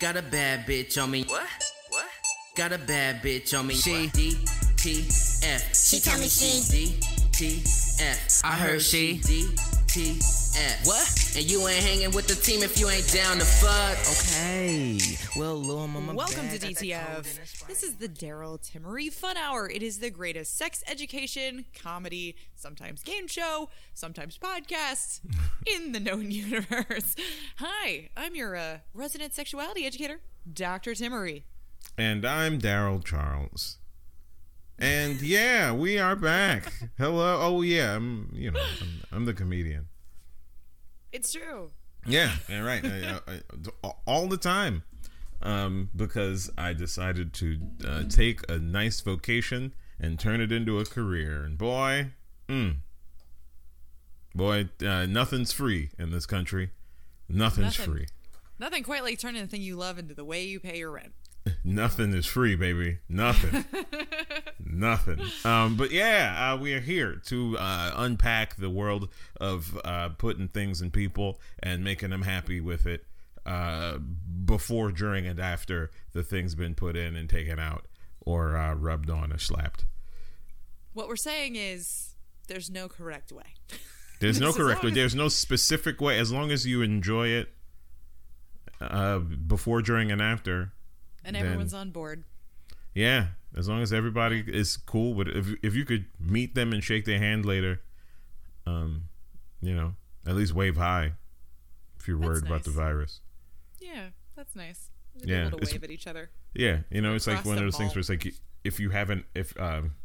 Got a bad bitch on me. What? What? Got a bad bitch on me. She D T F. She tell me she D T F. I heard she D T F. What? And you ain't hanging with the team if you ain't down to fuck. Okay. Well, Lil Mama. Welcome to. DTF. This is the Daryl Timmery Fun Hour. It is the greatest sex education, comedy, sometimes game show, sometimes podcast in the known universe. Hi, I'm your uh, resident sexuality educator, Dr. Timmery. And I'm Daryl Charles. And yeah, we are back. Hello. Oh yeah, I'm. You know, I'm, I'm the comedian. It's true. Yeah, yeah, right. I, I, I, all the time, um, because I decided to uh, take a nice vocation and turn it into a career. And boy, mm, boy, uh, nothing's free in this country. Nothing's Nothing. free. Nothing quite like turning the thing you love into the way you pay your rent. Nothing is free, baby. Nothing. Nothing. Um, but yeah, uh, we are here to uh, unpack the world of uh, putting things in people and making them happy with it uh, before, during, and after the thing's been put in and taken out or uh, rubbed on or slapped. What we're saying is there's no correct way. There's no correct way. There's no specific way. As long as you enjoy it uh, before, during, and after. And Then- everyone's on board. Yeah, as long as everybody is cool with it. If if you could meet them and shake their hand later, um, you know, at least wave hi if you're That's worried about the virus. Yeah, that's nice. Be Yeah, to wave at each other. Yeah, you know, it's like one of those things where it's like if you haven't, if um,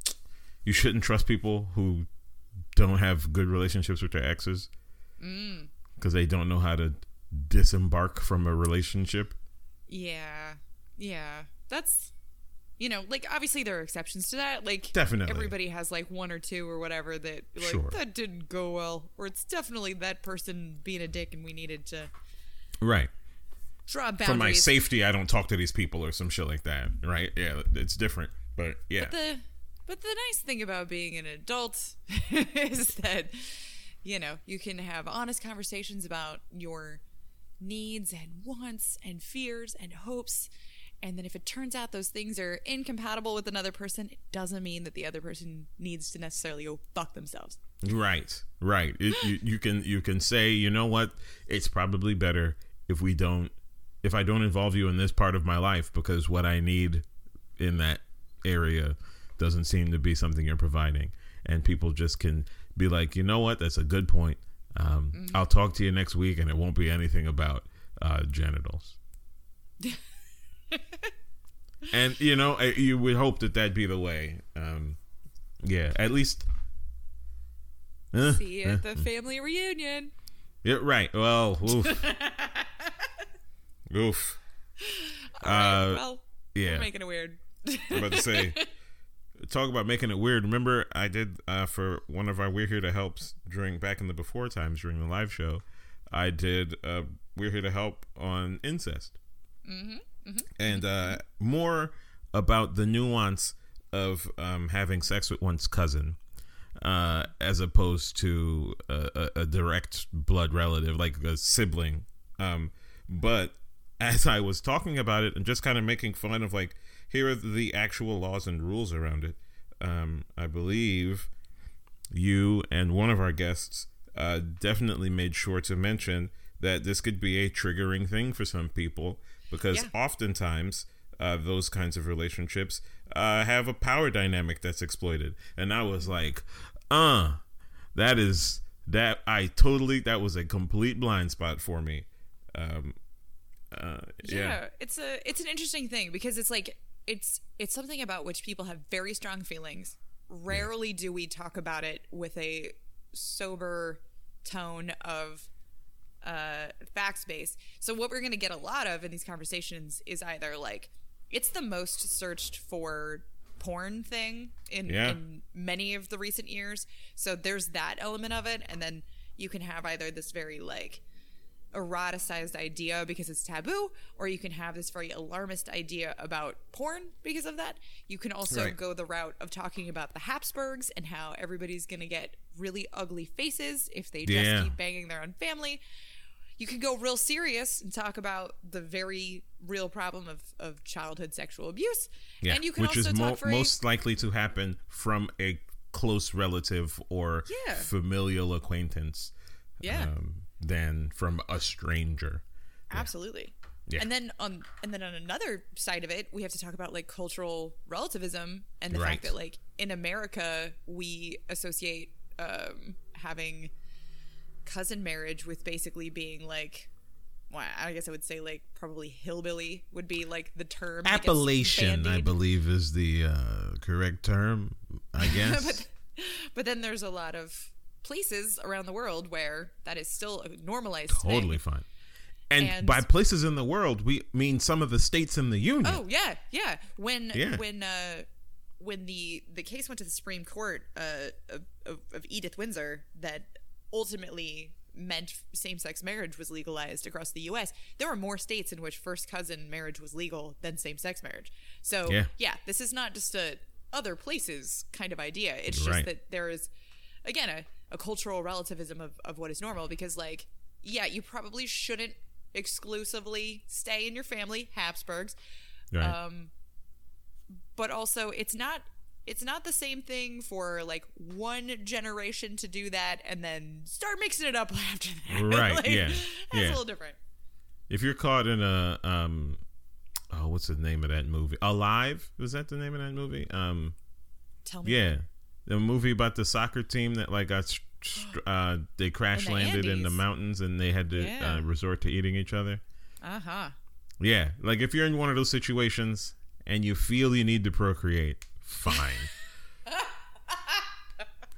you shouldn't trust people who don't have good relationships with their exes Mm. because they don't know how to disembark from a relationship. Yeah. Yeah. That's you know, like obviously there are exceptions to that. Like Definitely. everybody has like one or two or whatever that like Sure. that didn't go well. Or it's definitely that person being a dick and we needed to Right. draw boundaries. For my safety, I don't talk to these people or some shit like that. Right. Yeah, it's different. But yeah. But the but the nice thing about being an adult is that you know, you can have honest conversations about your needs and wants and fears and hopes. And then if it turns out those things are incompatible with another person, it doesn't mean that the other person needs to necessarily go fuck themselves. Right, right. It, you, you can you can say, you know what? It's probably better if we don't, if I don't involve you in this part of my life because what I need in that area doesn't seem to be something you're providing, and people just can be like, you know what? That's a good point. Um, I'll talk to you next week, and it won't be anything about uh, genitals. and you know, I- you would hope that that'd be the way. Um, yeah, at least. Uh, See you uh, at the family reunion. yeah, right. Well, oof. oof. All right, Uh, well, yeah. we're making it weird. I'm about to say, talk about making it weird. Remember, I did uh, for one of our We're Here to Helps during back in the before times during the live show. I did uh, We're Here to Help on incest, and uh, more about the nuance of um, having sex with one's cousin. Uh, as opposed to a, a, a direct blood relative, like a sibling. Um, but as I was talking about it and just kind of making fun of like, here are the actual laws and rules around it. Um, I believe you and one of our guests uh, definitely made sure to mention that this could be a triggering thing for some people because Yeah. oftentimes uh, those kinds of relationships uh, have a power dynamic that's exploited. And I was like, uh, that is that I totally that was a complete blind spot for me. Um, uh, yeah. yeah. it's a it's an interesting thing because it's like it's it's something about which people have very strong feelings rarely do we talk about it with a sober tone of uh facts base so what we're going to get a lot of in these conversations is either like it's the most searched for porn thing in, Yeah. in many of the recent years so there's that element of it and then you can have either this very like eroticized idea because it's taboo, or you can have this very alarmist idea about porn because of that. You can also Right. go the route of talking about the Habsburgs and how everybody's going to get really ugly faces if they just keep banging their own family. You can go real serious and talk about the very real problem of, of childhood sexual abuse. Yeah, And you can which also is talk mo- for a- most likely to happen from a close relative or Yeah. familial acquaintance Yeah. um, than from a stranger. Absolutely. Yeah. And then on and then on another side of it, we have to talk about like cultural relativism and the Right. fact that like in America we associate um, having cousin marriage with basically being like well, I guess I would say like probably hillbilly would be like the term. Appalachian, I believe, is the uh, correct term. I guess. but, but then there's a lot of places around the world where that is still a normalized thing. totally fine. And, And- by places in the world, we mean some of the states in the union. Oh yeah, yeah. When Yeah. when uh when the the case went to the Supreme Court uh of, of, of Edith Windsor that ultimately meant same-sex marriage was legalized across the US there were more states in which first cousin marriage was legal than same-sex marriage so Yeah. this is not just a other places kind of idea it's just Right. that there is again a, a cultural relativism of, of what is normal because like yeah you probably shouldn't exclusively stay in your family habsburgs Right. um, but also it's not it's not the same thing for like one generation to do that and then start mixing it up after that. Right, Like, yeah, That's yeah. a little different. if you're caught in a um, oh, what's the name of that movie? Alive? Was that the name of that movie? Um, Tell me. yeah, the movie about the soccer team that like got uh, they crash In the landed in the mountains and they had to Yeah. uh, resort to eating each other. Uh huh. Yeah, like if you're in one of those situations and you feel you need to procreate, fine.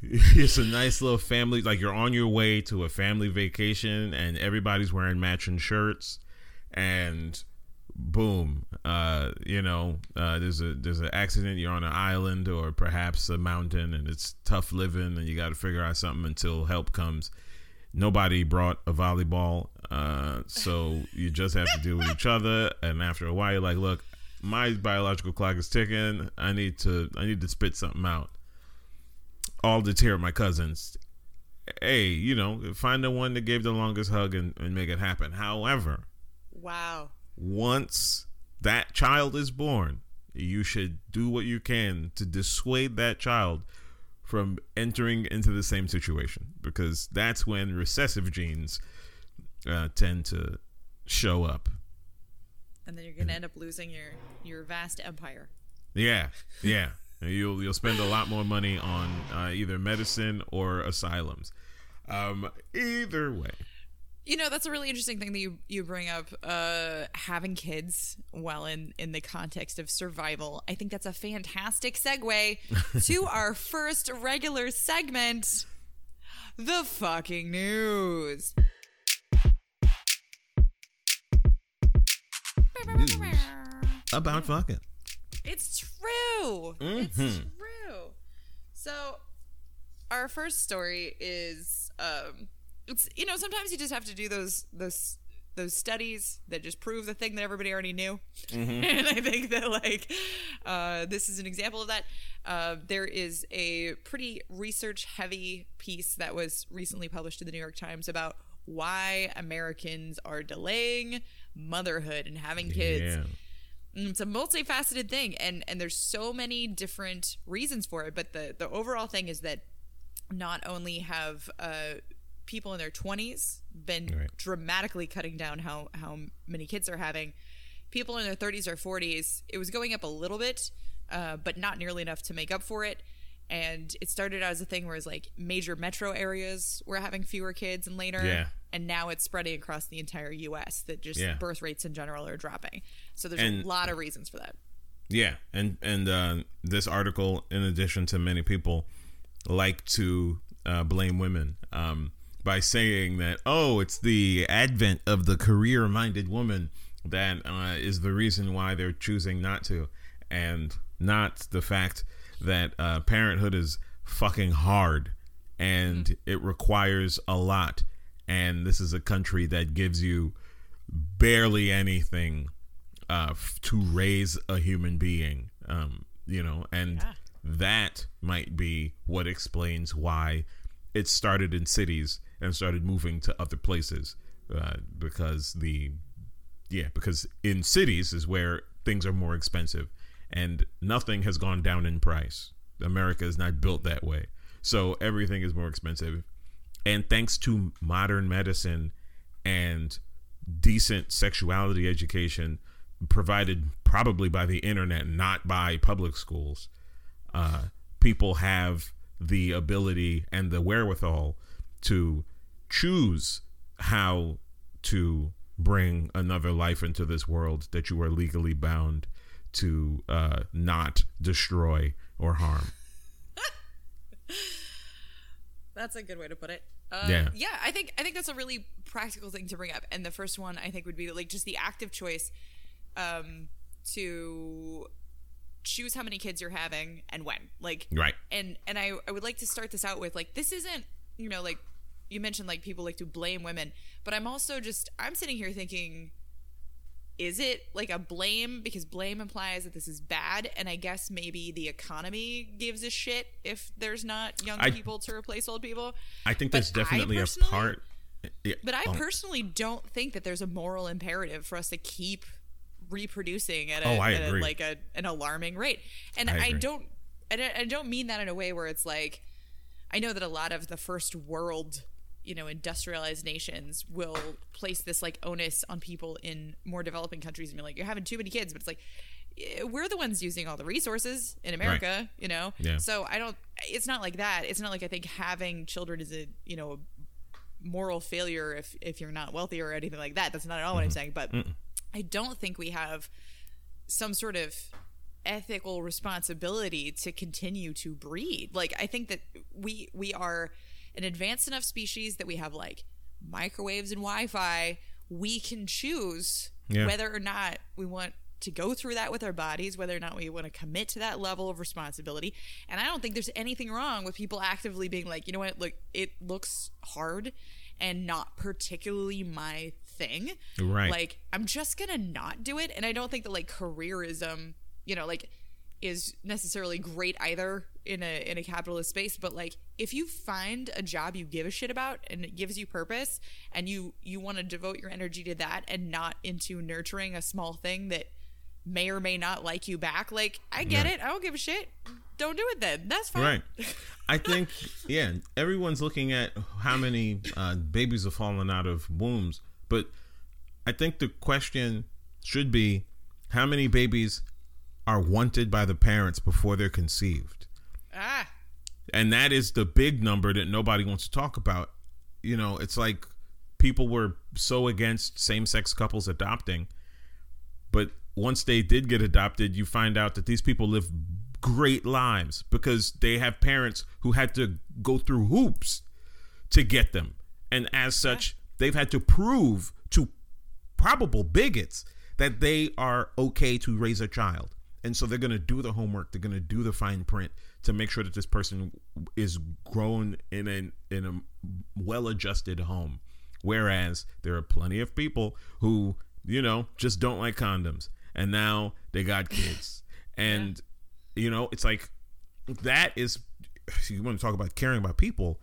it's a nice little family. Like you're on your way to a family vacation and everybody's wearing matching shirts, and boom, uh, you know, uh, there's a there's an accident. You're on an island or perhaps a mountain, and it's tough living, and you got to figure out something until help comes. Nobody brought a volleyball, uh, so you just have to deal with each other. And after a while, you're like, "Look, my biological clock is ticking. I need to I need to spit something out." All to tear my cousins. Hey, you know, find the one that gave the longest hug and, and make it happen. However, Wow. once that child is born, you should do what you can to dissuade that child from entering into the same situation because that's when recessive genes uh, tend to show up. And then you're gonna end up losing your your vast empire. Yeah, yeah. You'll you'll spend a lot more money on uh, either medicine or asylums. Um, either way, You know, that's a really interesting thing that you, you bring up, uh, having kids well in, in the context of survival. I think that's a fantastic segue to our first regular segment the fucking news. News about fucking. It's true. It's true. So, our first story is, um, it's you know sometimes you just have to do those those those studies that just prove the thing that everybody already knew, and I think that like uh, this is an example of that. Uh, there is a pretty research heavy piece that was recently published in the New York Times about why Americans are delaying motherhood and having kids. Yeah. Mm, it's a multifaceted thing and and there's so many different reasons for it but the the overall thing is that not only have uh people in their 20s been Right. dramatically cutting down how how many kids they're having people in their 30s or 40s it was going up a little bit uh, but not nearly enough to make up for it and it started out as a thing where it's like major metro areas were having fewer kids and later. Yeah. and now it's spreading across the entire us that just Yeah. birth rates in general are dropping. So there's And- a lot of reasons for that. Yeah, and and uh, this article, in addition to many people, like to uh, blame women um, by saying that oh, it's the advent of the career-minded woman that uh, is the reason why they're choosing not to, and not the fact that uh, parenthood is fucking hard and it requires a lot, and this is a country that gives you barely anything uh, f- to raise a human being. Um, you know, and Yeah. that might be what explains why it started in cities and started moving to other places uh, because the yeah because in cities is where things are more expensive and nothing has gone down in price. America is not built that way. So everything is more expensive. And thanks to modern medicine and decent sexuality education provided probably by the internet not by public schools uh, people have the ability and the wherewithal to choose how to bring another life into this world that you are legally bound to uh, not destroy or harm. That's a good way to put it. Uh, Yeah. yeah. I think I think that's a really practical thing to bring up. And the first one I think would be like just the active choice um, to choose how many kids you're having and when. Like Right. and and I, I would like to start this out with like this isn't you know like you mentioned like people like to blame women but i'm also just i'm sitting here thinking is it like a blame because blame implies that this is bad and i guess maybe the economy gives a shit if there's not young I- people to replace old people. I think But that's definitely a part. Yeah, but i oh, personally don't think that there's a moral imperative for us to keep reproducing at, a, Oh, at a- like a, an alarming rate. And I I, don't I don't I don't mean that in a way where it's like I know that a lot of the first world, you know, industrialized nations will place this like onus on people in more developing countries and be like, you're having too many kids, but it's like eh, we're the ones using all the resources in America, you know. Yeah. So I don't. It's not like that. It's not like I think having children is a you know moral failure if if you're not wealthy or anything like that. That's not at all what I'm saying. But I don't think we have some sort of ethical responsibility to continue to breed. Like I think that we we are an advanced enough species that we have like microwaves and Wi-Fi. We can choose Yeah. whether or not we want to go through that with our bodies, whether or not we want to commit to that level of responsibility. And I don't think there's anything wrong with people actively being like, you know what, look, it looks hard and not particularly my thing. Right. Like I'm just gonna not do it. And I don't think that like careerism, you know, like is necessarily great either in a in a capitalist space but like if you find a job you give a shit about and it gives you purpose and you you want to devote your energy to that and not into nurturing a small thing that may or may not like you back like i get Right. it i don't give a shit don't do it then that's fine Right. I think, yeah, everyone's looking at how many uh, babies have fallen out of wombs, but I think the question should be how many babies are wanted by the parents before they're conceived? ah and that is the big number that nobody wants to talk about. You know, it's like people were so against same-sex couples adopting, but once they did get adopted, you find out that these people live great lives because they have parents who had to go through hoops to get them. And as such, they've had to prove to probable bigots that they are okay to raise a child. And so they're going to do the homework, they're going to do the fine print to make sure that this person is grown in an in a well-adjusted home. Whereas there are plenty of people who, you know, just don't like condoms and now they got kids. And you know, it's like that is you want to talk about caring about people,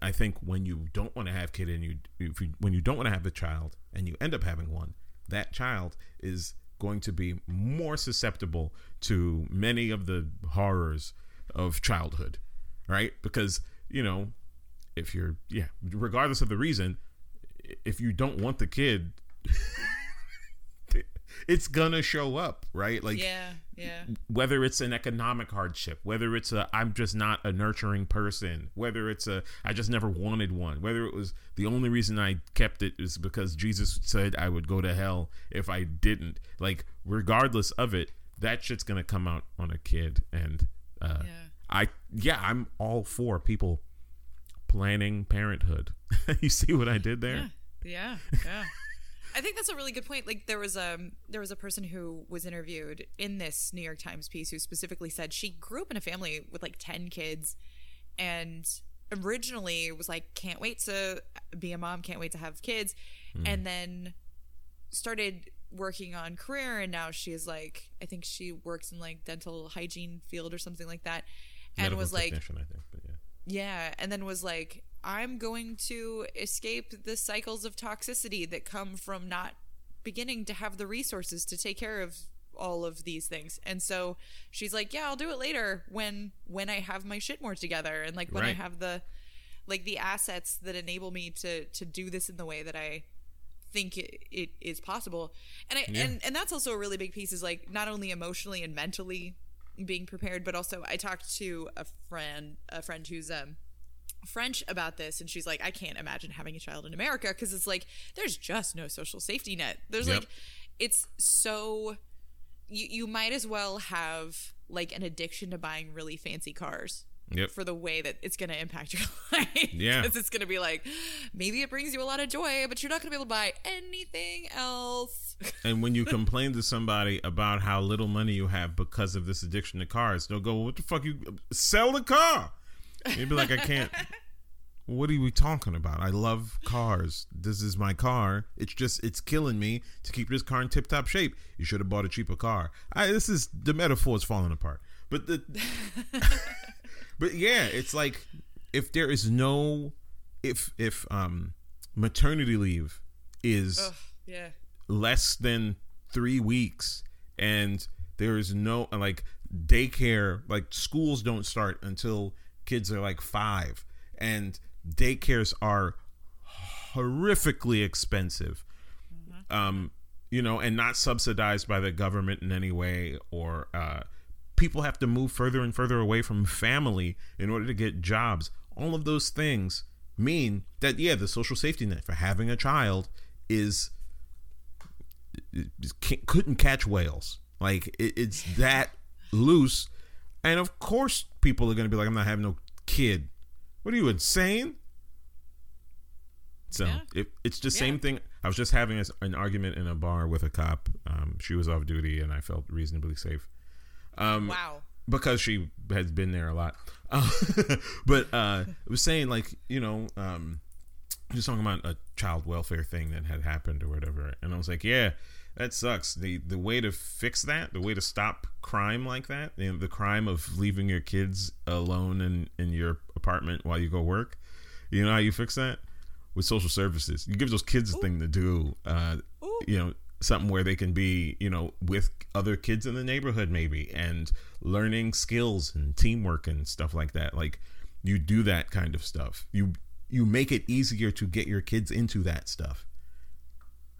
I think when you don't want to have kid and you, if you when you don't want to have a child and you end up having one, that child is going to be more susceptible to many of the horrors of childhood, right? Because you know, if you're yeah, regardless of the reason, if you don't want the kid, it's gonna show up, right? Like yeah yeah whether it's an economic hardship, whether it's a I'm just not a nurturing person, whether it's a I just never wanted one, whether it was the only reason I kept it is because Jesus said I would go to hell if I didn't. Like regardless of it, that shit's gonna come out on a kid, and uh, Yeah. I yeah I'm all for people planning parenthood. you see what I did there? Yeah, yeah. I think that's a really good point. Like there was a there was a person who was interviewed in this New York Times piece who specifically said she grew up in a family with like 10 kids and originally was like can't wait to be a mom, can't wait to have kids hmm. and then started working on career and now she's like I think she works in like dental hygiene field or something like that and Medical was like I think, but yeah. yeah, and then was like, I'm going to escape the cycles of toxicity that come from not beginning to have the resources to take care of all of these things. And so she's like, "Yeah, I'll do it later when when I have my shit more together and like when I have the like the assets that enable me to to do this in the way that I think it, it is possible." And I Yeah. and and that's also a really big piece is like not only emotionally and mentally being prepared, but also I talked to a friend a friend who's um French about this, and she's like, I can't imagine having a child in America because it's like there's just no social safety net. There's Yep. like, it's so you you might as well have like an addiction to buying really fancy cars. Yep. For the way that it's going to impact your life. Yeah. Because it's going to be like, maybe it brings you a lot of joy, but you're not going to be able to buy anything else. And when you complain to somebody about how little money you have because of this addiction to cars, they'll go, "What the fuck? You sell the car?" You'd be like, "I can't." What are we talking about? I love cars. This is my car. It's just it's killing me to keep this car in tip top shape. You should have bought a cheaper car. I, this is the metaphor is falling apart. But the but yeah, it's like if there is no if if um maternity leave is Ugh, yeah. less than three weeks and there is no like daycare like schools don't start until kids are like five and daycares are horrifically expensive. Um you know and not subsidized by the government in any way or uh people have to move further and further away from family in order to get jobs. All of those things mean that yeah the social safety net for having a child is couldn't catch whales. Like it, it's that loose, and of course people are going to be like, "I'm not having no kid." What are you insane? So Yeah. it, it's the Yeah. same thing. I was just having a, an argument in a bar with a cop. Um, she was off duty, and I felt reasonably safe Um, Wow. because she has been there a lot. Uh, but uh, it was saying like you know, um, just talking about a child welfare thing that had happened or whatever, and I was like, yeah, that sucks. the The way to fix that, the way to stop crime like that, you know, the crime of leaving your kids alone in in your apartment while you go work. You know how you fix that with social services. You give those kids a thing to do. Uh, Ooh. you know something where they can be you know with other kids in the neighborhood maybe and learning skills and teamwork and stuff like that like you do that kind of stuff you you make it easier to get your kids into that stuff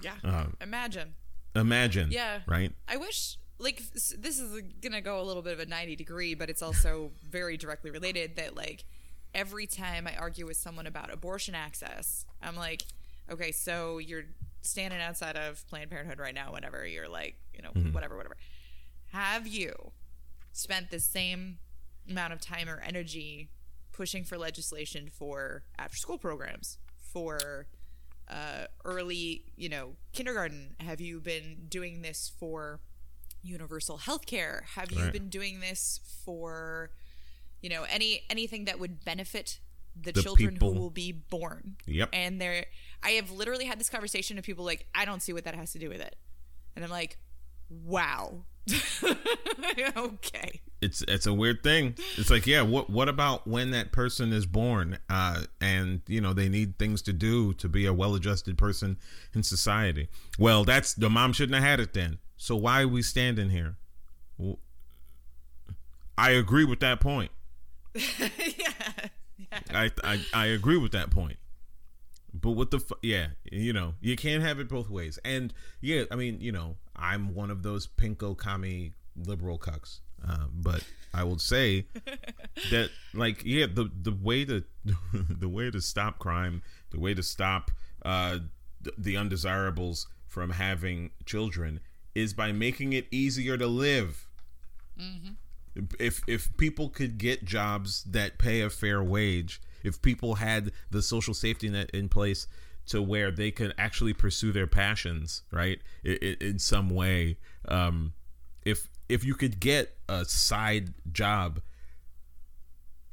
Yeah. Um, Imagine. Imagine Yeah. right I wish like this is gonna go a little bit of a 90 degree, but it's also very directly related that like every time I argue with someone about abortion access, I'm like, okay, so you're standing outside of Planned Parenthood right now, whenever you're like, you know, mm-hmm. whatever, whatever. Have you spent the same amount of time or energy pushing for legislation for after school programs, for uh, early, you know, kindergarten? Have you been doing this for universal health care? Have you Right. been doing this for, you know, any anything that would benefit the, The children people. who will be born? Yep. And there, I have literally had this conversation with people like, I don't see what that has to do with it, and I'm like, wow, okay. it's it's a weird thing. It's like yeah what what about when that person is born? Uh and you know they need things to do to be a well-adjusted person in society. Well that's the mom shouldn't have had it then. So why are we standing here? Well, i agree with that point. Yeah. I, I I agree with that point. But what the fu- yeah, you know, you can't have it both ways. And yeah, I mean, you know, I'm one of those pinko kami liberal cucks. Uh, but I will say that like yeah, the the way to the way to stop crime, the way to stop uh the, the undesirables from having children is by making it easier to live if if people could get jobs that pay a fair wage, if people had the social safety net in place to where they could actually pursue their passions, right, i i in some way, um, if if you could get a side job,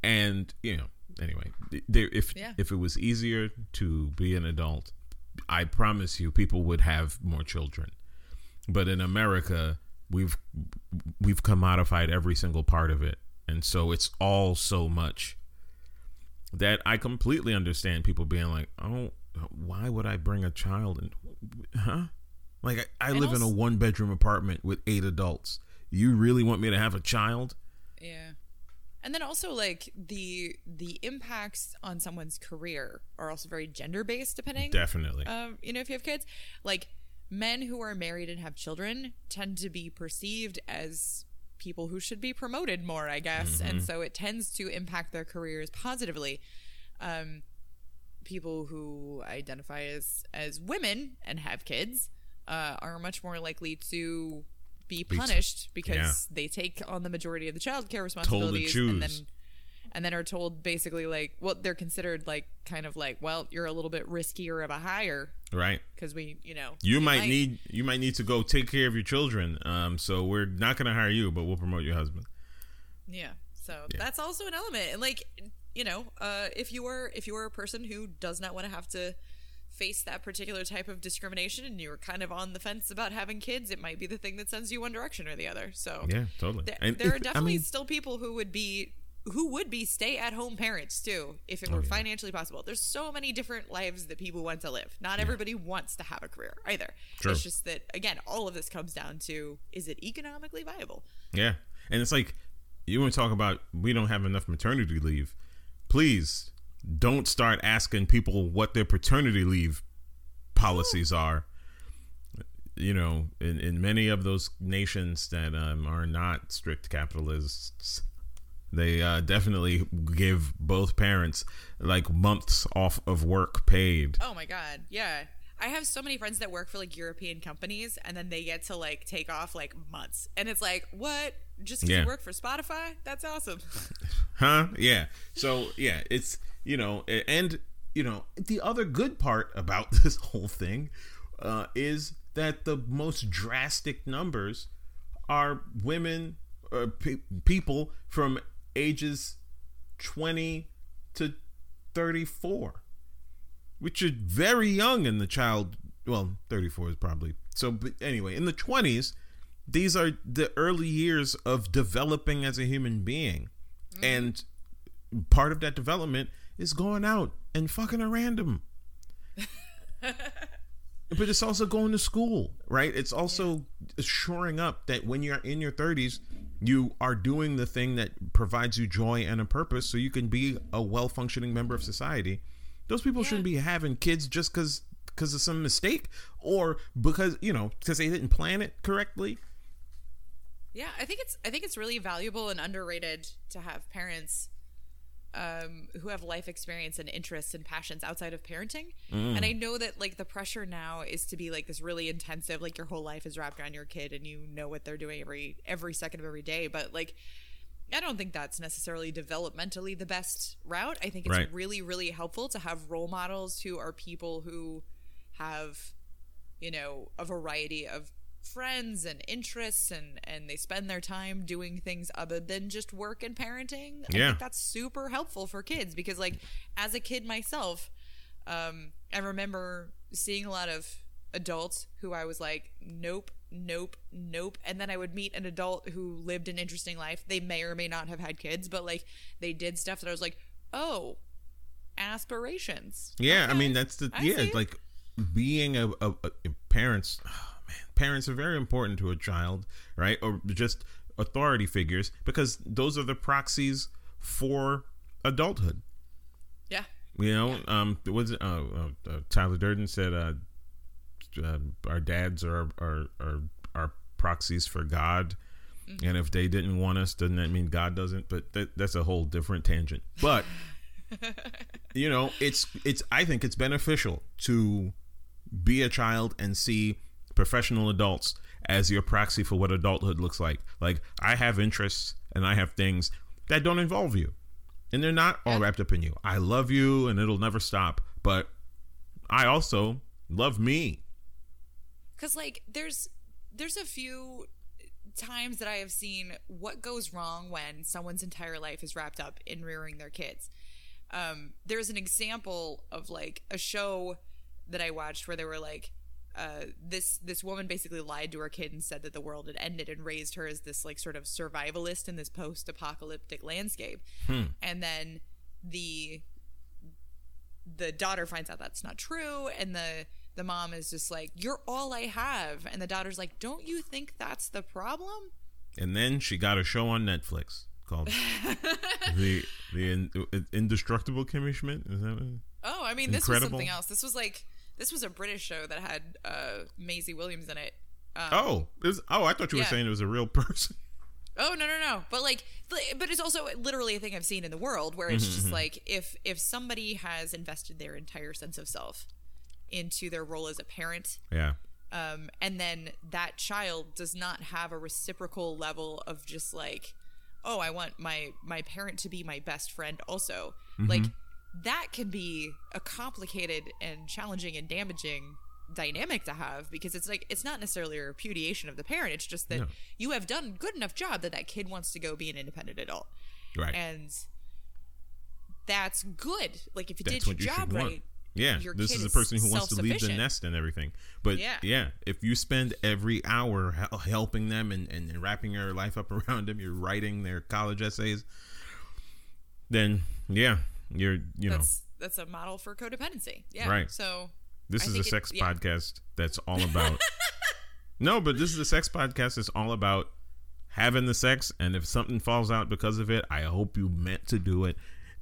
and you know, anyway, there if Yeah. if it was easier to be an adult, I promise you, people would have more children but in America we've we've commodified every single part of it and so it's all so much that I completely understand people being like, "Oh, why would I bring a child in?" Huh? Like I, I live in a one bedroom apartment with eight adults. You really want me to have a child? Yeah. And then also like the the impacts on someone's career are also very gender based depending. Definitely. Um, you know, if you have kids, like men who are married and have children tend to be perceived as people who should be promoted more, I guess. And so it tends to impact their careers positively. Um, people who identify as as women and have kids uh, are much more likely to be punished because yeah. they take on the majority of the child care responsibilities and then. And then are told basically like well they're considered like kind of like well you're a little bit riskier of a hire right. because we you know You might need you might need to go take care of your children. Um, so we're not going to hire you, but we'll promote your husband. yeah so that's also an element and like you know uh if you are if you are a person who does not want to have to face that particular type of discrimination and you're kind of on the fence about having kids it might be the thing that sends you one direction or the other so Yeah, totally. There, And there are I definitely mean- still people who would be who would be stay at home parents too if it were financially possible. There's so many different lives that people want to live. Not everybody wants to have a career either. True. It's just that again, all of this comes down to is it economically viable? Yeah. And it's like you want to talk about we don't have enough maternity leave. Please don't start asking people what their paternity leave policies are. You know, in, in many of those nations that um, are not strict capitalists, they uh, definitely give both parents like months off of work paid. Oh my god, yeah. I have so many friends that work for like European companies and then they get to like take off like months. And it's like, what? Just because Yeah. you work for Spotify? That's awesome. Huh? Yeah. So yeah, it's you know, and you know, the other good part about this whole thing uh, is that the most drastic numbers are women or pe- people from ages twenty to thirty-four, which are very young in the child. Well, thirty-four is probably so. But anyway, in the twenties, these are the early years of developing as a human being mm. and part of that development is going out and fucking a random but it's also going to school right it's also shoring up that when you're in your 30s you are doing the thing that provides you joy and a purpose so you can be a well-functioning member of society. Those people shouldn't be having kids just because because of some mistake or because you know because they didn't plan it correctly. Yeah, I think it's I think it's really valuable and underrated to have parents um, who have life experience and interests and passions outside of parenting. And I know that like the pressure now is to be like this really intensive, like your whole life is wrapped around your kid and you know what they're doing every every second of every day. But like I don't think that's necessarily developmentally the best route. I think it's Right. really, really helpful to have role models who are people who have, you know, a variety of friends and interests and and they spend their time doing things other than just work and parenting. I Yeah. think that's super helpful for kids because like as a kid myself, um, I remember seeing a lot of adults who I was like, nope, nope, nope. And then I would meet an adult who lived an interesting life. They may or may not have had kids, but like they did stuff that I was like, oh, aspirations. Yeah, I mean that's the I yeah, see like being a, a, a parents. Man, parents are very important to a child, right? Or just authority figures because those are the proxies for adulthood. Yeah. You know, um, was uh, uh, uh, Tyler Durden said, uh, uh, our dads are are are are proxies for God, and if they didn't want us, doesn't that mean God doesn't? But that, that's a whole different tangent. But you know, it's it's. I think it's beneficial to be a child and see professional adults as your proxy for what adulthood looks like. Like I have interests and I have things that don't involve you. And they're not all wrapped up in you. I love you and it'll never stop, but I also love me. because like there's there's a few times that i have seen what goes wrong when someone's entire life is wrapped up in rearing their kids um, there's an example of like a show that i watched where they were like uh, this this woman basically lied to her kid and said that the world had ended and raised her as this like sort of survivalist in this post-apocalyptic landscape. And then the the daughter finds out that's not true and the the mom is just like you're all i have. And the daughter's like don't you think that's the problem? And then she got a show on Netflix called the the in, Indestructible Kimmy Schmidt. Is that what? oh i mean this was something else. This was like this was a british show that had uh maisie williams in it um, Oh, it was, oh! I thought you were Yeah. saying it was a real person. Oh no no no! But like, but it's also literally a thing I've seen in the world where it's just like if if somebody has invested their entire sense of self into their role as a parent, Yeah, um, and then that child does not have a reciprocal level of just like, oh, I want my my parent to be my best friend also. Like that can be a complicated and challenging and damaging dynamic to have because it's like it's not necessarily a repudiation of the parent it's just that No. you have done good enough job that that kid wants to go be an independent adult right. and that's good like if you That's did what you your job should want. right Yeah, your this is a person who wants to leave the nest and everything. But Yeah. yeah, if you spend every hour helping them and, and wrapping your life up around them, you're writing their college essays, then yeah, you're you know that's that's a model for codependency yeah Right. so this I is a think it- sex yeah. podcast that's all about. no, but this is a sex podcast that's all about having the sex, and if something falls out because of it, I hope you meant to do it.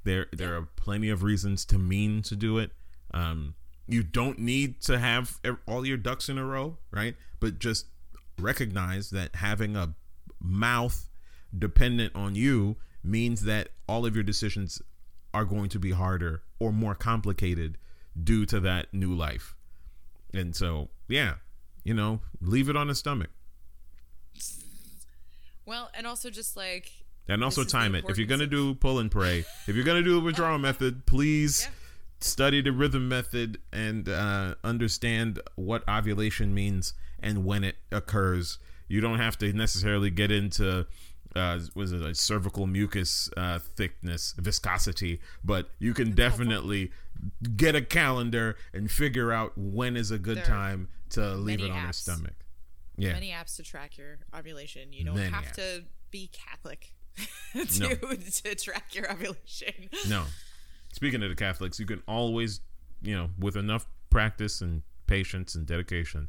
There, there are plenty of reasons to mean to do it. Um, you don't need to have all your ducks in a row, right? But just recognize that having a mouth dependent on you means that all of your decisions are going to be harder or more complicated due to that new life. And so, yeah, you know, leave it on the stomach. well and also just like And also This is the time it. If you're going to do pull and pray, if you're going to do the withdrawal method, please Yeah. study the rhythm method and uh, understand what ovulation means and when it occurs. You don't have to necessarily get into uh, was it a cervical mucus uh, thickness, viscosity, but you can definitely get a calendar and figure out when is a good There time to leave it on apps. stomach. Yeah. many apps to track your ovulation you don't Many have apps. to be catholic to, to track your ovulation No. Speaking of the Catholics, you can always, you know, with enough practice and patience and dedication,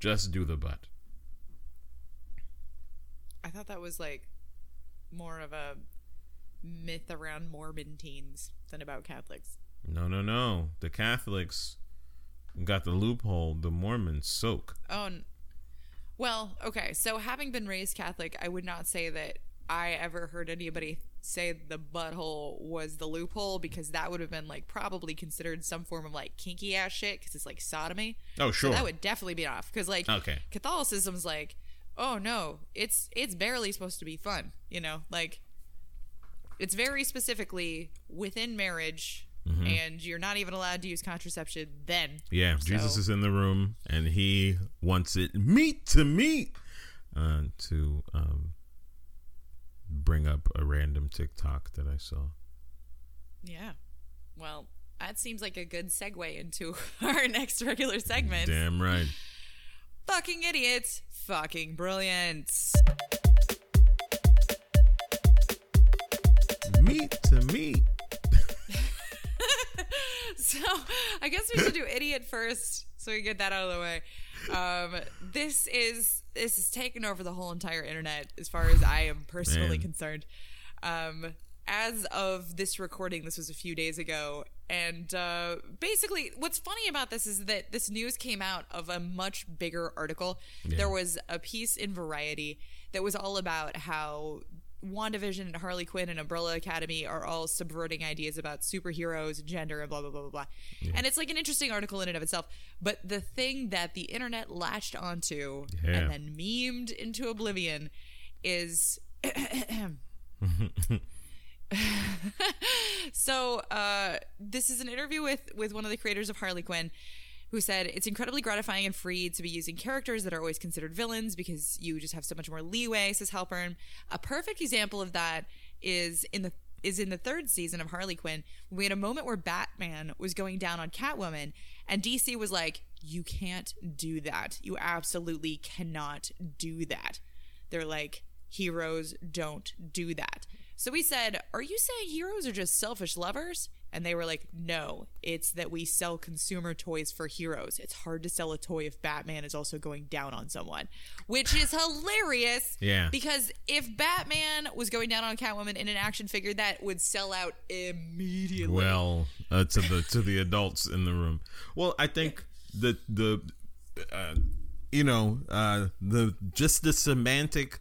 just do the butt. i thought that was like more of a myth around mormon teens than about catholics No, no, no. The Catholics got the loophole. The Mormons soak. Oh, n- well, okay. So, having been raised Catholic, I would not say that I ever heard anybody say the butthole was the loophole because that would have been like probably considered some form of like kinky ass shit because it's like sodomy. Oh, sure. So that would definitely be off because like Okay. Catholicism's like, oh no, it's it's barely supposed to be fun, you know, like it's very specifically within marriage. Mm-hmm. And you're not even allowed to use contraception then. Yeah, Jesus is in the room and he wants it meat to meat uh, to um, bring up a random TikTok that I saw. Yeah. Well, that seems like a good segue into our next regular segment. Damn right. Fucking idiots. Fucking brilliant. Meat to meat. So I guess we should do idiot first so we get that out of the way. Um, this is this is taking over the whole entire internet as far as I am personally Man. concerned. Um, as of this recording, this was a few days ago, and uh, basically, what's funny about this is that this news came out of a much bigger article. There was a piece in Variety that was all about how WandaVision and Harley Quinn and Umbrella Academy are all subverting ideas about superheroes gender and blah blah blah blah blah. And it's like an interesting article in and of itself. But the thing that the internet latched onto Yeah. and then memed into oblivion is so uh, this is an interview with with one of the creators of Harley Quinn who said it's incredibly gratifying and free to be using characters that are always considered villains because you just have so much more leeway says Halpern. A perfect example of that is in the is in the third season of Harley Quinn we had a moment where Batman was going down on Catwoman and DC was like you can't do that. You absolutely cannot do that. They're like heroes don't do that so we said, Are you saying heroes are just selfish lovers? And they were like, no, it's that we sell consumer toys for heroes. It's hard to sell a toy if Batman is also going down on someone, which is hilarious. Yeah. Because if Batman was going down on Catwoman in an action figure, that would sell out immediately. Well, uh, to the to the adults in the room. Well, I think the the uh, you know uh, the just the semantic.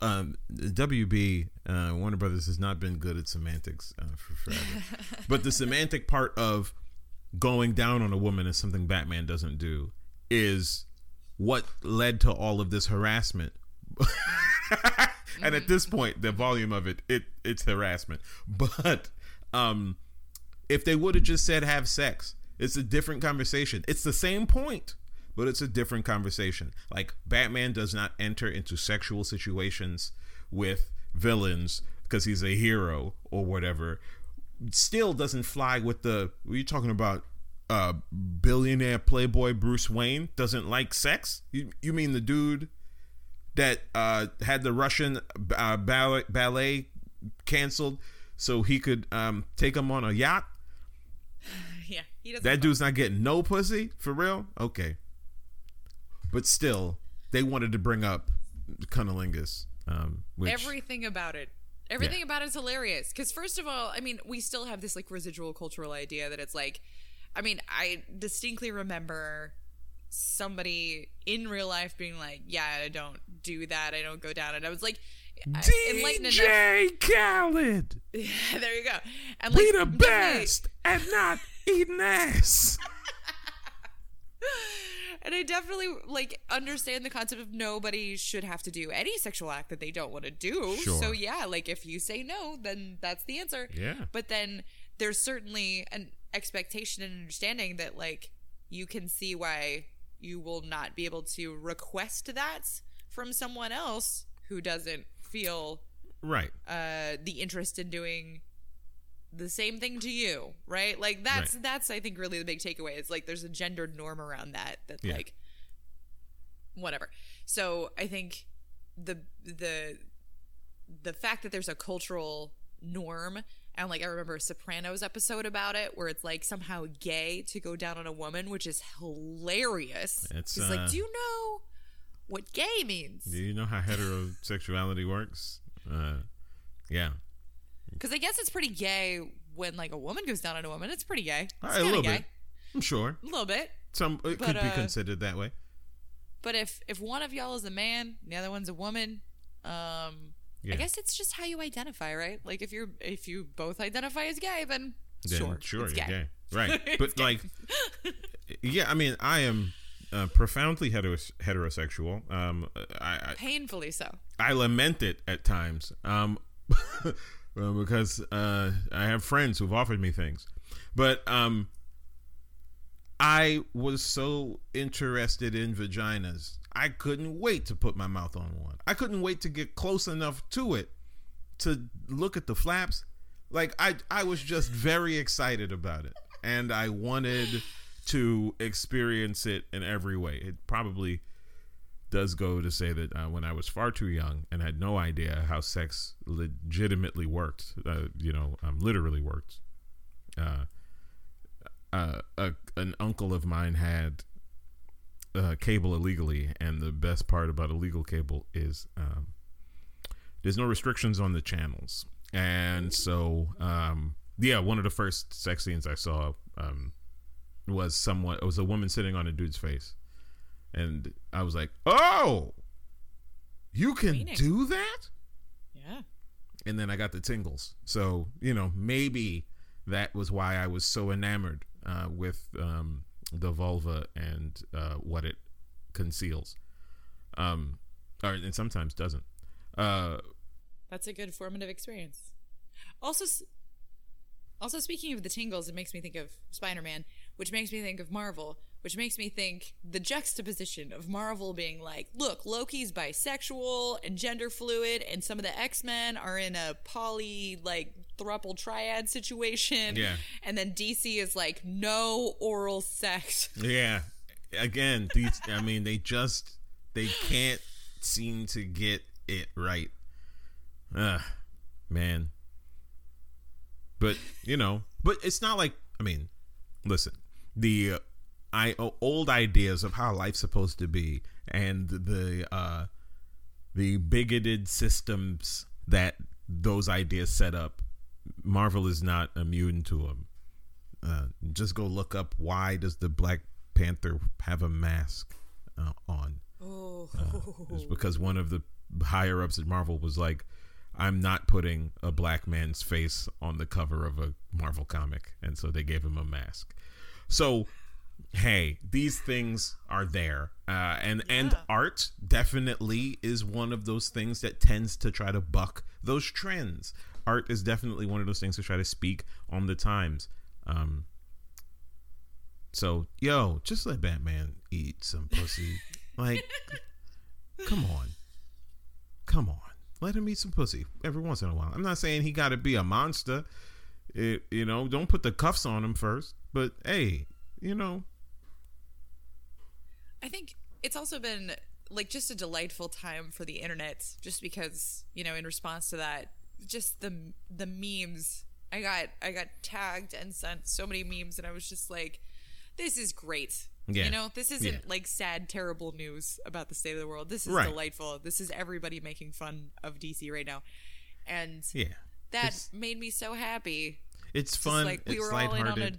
Um, WB uh, Warner Brothers has not been good at semantics uh, for forever, but the semantic part of going down on a woman is something Batman doesn't do. Is what led to all of this harassment. and at this point, the volume of it, it it's harassment. But um, if they would have just said have sex, it's a different conversation. It's the same point, but it's a different conversation. Like Batman does not enter into sexual situations with villains because he's a hero or whatever. Still doesn't fly with the. Are you talking about? Uh, billionaire playboy Bruce Wayne doesn't like sex. You you mean the dude that uh, had the Russian uh, ballet, ballet canceled so he could um, take him on a yacht? yeah, he doesn't. That dude's not getting no pussy for real. Okay, but still, they wanted to bring up cunnilingus. Um, which, everything about it. Everything about it is hilarious. Because first of all i mean we still have this like residual cultural idea that it's like i mean i distinctly remember somebody in real life being like yeah i don't do that. I don't go down. And i was like enlightened enough- DJ Khaled, there you go. And be the best at not eating ass. and I definitely like understand the concept of nobody should have to do any sexual act that they don't want to do. Sure. So yeah, like if you say no, then that's the answer. Yeah. But then there's certainly an expectation and understanding that like you can see why you will not be able to request that from someone else who doesn't feel Right. uh the interest in doing the same thing to you right like that's Right. that's i think really the big takeaway it's like there's a gendered norm around that that Yeah. like whatever so i think the the the fact that there's a cultural norm and like i remember a sopranos episode about it where it's like somehow gay to go down on a woman which is hilarious It's, it's uh, like do you know what gay means Do you know how heterosexuality works? Uh, yeah. Because I guess it's pretty gay when like a woman goes down on a woman. It's pretty gay. It's a little gay. bit. I'm sure. A little bit. Some it But, could be uh, considered that way. But if if one of y'all is a man, and the other one's a woman, um, Yeah. I guess it's just how you identify, right? Like if you're if you both identify as gay, then, Then sure, sure, it's you're gay. gay. Right. But gay. like, yeah, I mean, I am uh, profoundly heteros- heterosexual. Um, I, I Painfully so. I lament it at times. Um, well, because uh, I have friends who've offered me things, but um, I was so interested in vaginas. I couldn't wait to put my mouth on one. I couldn't wait to get close enough to it to look at the flaps. Like I, I was just very excited about it, and I wanted to experience it in every way. It probably does go to say that uh, when I was far too young and had no idea how sex legitimately worked, uh, you know, um, literally worked. Uh, uh, a, an uncle of mine had uh, cable illegally, and the best part about illegal cable is um, there's no restrictions on the channels, and so um, yeah, one of the first sex scenes I saw um, was someone. It was a woman sitting on a dude's face, and I was like, "Oh, you can Meaning. do that." Yeah. and then I got the tingles. So you know, maybe that was why I was so enamored uh, with um, the vulva and uh, what it conceals, um, or and sometimes doesn't. Uh, That's a good formative experience. Also, also speaking of the tingles, it makes me think of Spider Man, which makes me think of Marvel, which makes me think the juxtaposition of Marvel being like, look, Loki's bisexual and gender fluid, and some of the X Men are in a poly like thruple triad situation. Yeah. and then DC is like, no oral sex. yeah, again, these. I mean, they just they can't seem to get it right. Ugh, man. But you know, but it's not like I mean, listen, the uh, I old ideas of how life's supposed to be and the uh the bigoted systems that those ideas set up. Marvel is not immune to them. Uh, just go look up why does the Black Panther have a mask uh, on? Oh, It's because one of the higher ups at Marvel was like, I'm not putting a black man's face on the cover of a Marvel comic. And so they gave him a mask. So, hey, these things are there. Uh, and, and art definitely is one of those things that tends to try to buck those trends. Art is definitely one of those things to try to speak on the times. Um, so, yo, just let Batman eat some pussy. like, come on. Come on. Let him eat some pussy every once in a while. I'm not saying he got to be a monster. It, you know, don't put the cuffs on him first. But hey, you know, I think it's also been like just a delightful time for the internet, just because you know, in response to that, just the the memes. I got I got tagged and sent so many memes, and I was just like, "This is great." Yeah. You know, this isn't Yeah. like sad, terrible news about the state of the world. This is Right. delightful. This is everybody making fun of DC right now, and yeah, that It's- made me so happy. it's Just fun. like we it's were all in on a,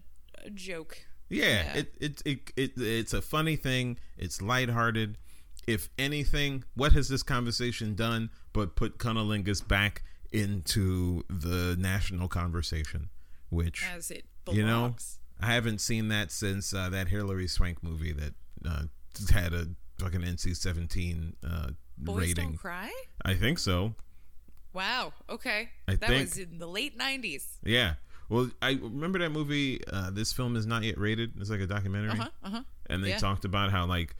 a joke. Yeah, Yeah. It, it it it it's a funny thing. It's lighthearted. If anything, what has this conversation done but put cunnilingus back into the national conversation? Which As it belongs. you know, I haven't seen that since uh, that Hilary Swank movie that uh, had a fucking NC seventeen uh, Boys rating. don't cry. I think so. Wow. Okay. I that think- was in the late '90s. Yeah. Well, I remember that movie. Uh, this film is not yet rated. It's like a documentary. Uh huh. Uh huh. and they Yeah. talked about how like